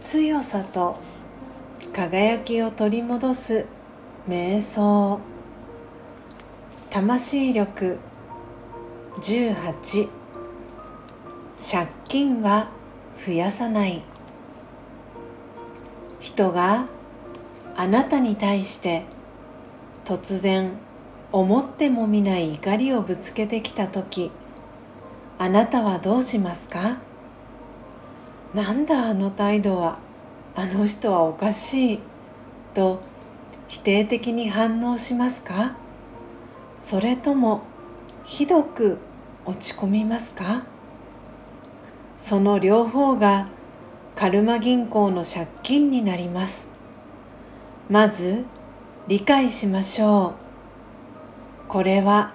強さと輝きを取り戻す瞑想魂力18借金は増やさない。人があなたに対して突然思ってもみない怒りをぶつけてきた時あなたはどうしますか？なんだあの態度はあの人はおかしいと否定的に反応しますか？それともひどく落ち込みますか？その両方がカルマ銀行の借金になります。まず理解しましょう。これは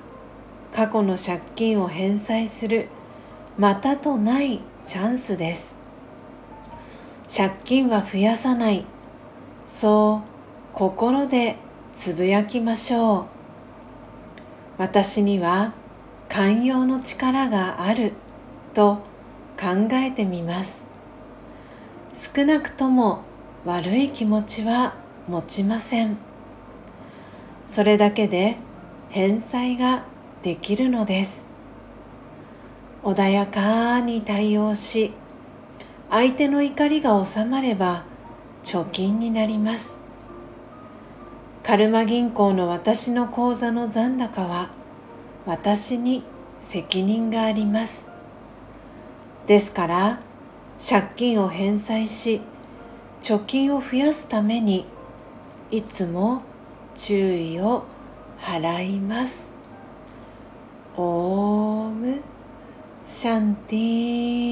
過去の借金を返済するまたとないチャンスです。借金は増やさない。そう心でつぶやきましょう。私には寛容の力がある。と考えてみます。少なくとも悪い気持ちは持ちません。それだけで返済ができるのです。穏やかに対応し相手の怒りが収まれば貯金になります。カルマ銀行の私の口座の残高は私に責任があります。ですから借金を返済し貯金を増やすためにいつも注意を払います。オームシャンティー